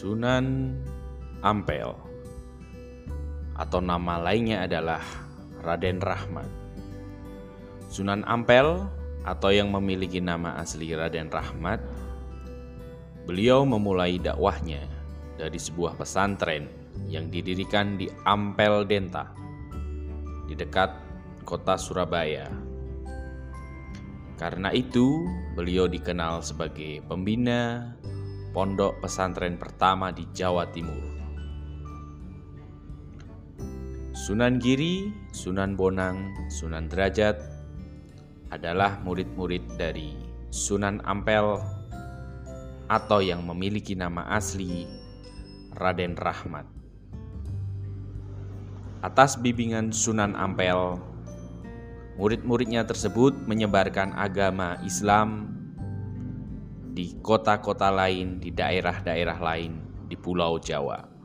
Sunan Ampel atau nama lainnya adalah Raden Rahmat. Sunan Ampel atau yang memiliki nama asli Raden Rahmat, beliau memulai dakwahnya dari sebuah pesantren yang didirikan di Ampel Denta di dekat kota Surabaya. Karena itu, beliau dikenal sebagai pembina pondok pesantren pertama di Jawa Timur. Sunan Giri, Sunan Bonang, Sunan Derajat adalah murid-murid dari Sunan Ampel atau yang memiliki nama asli Raden Rahmat. Atas bimbingan Sunan Ampel, murid-muridnya tersebut menyebarkan agama Islam di kota-kota lain, di daerah-daerah lain di Pulau Jawa.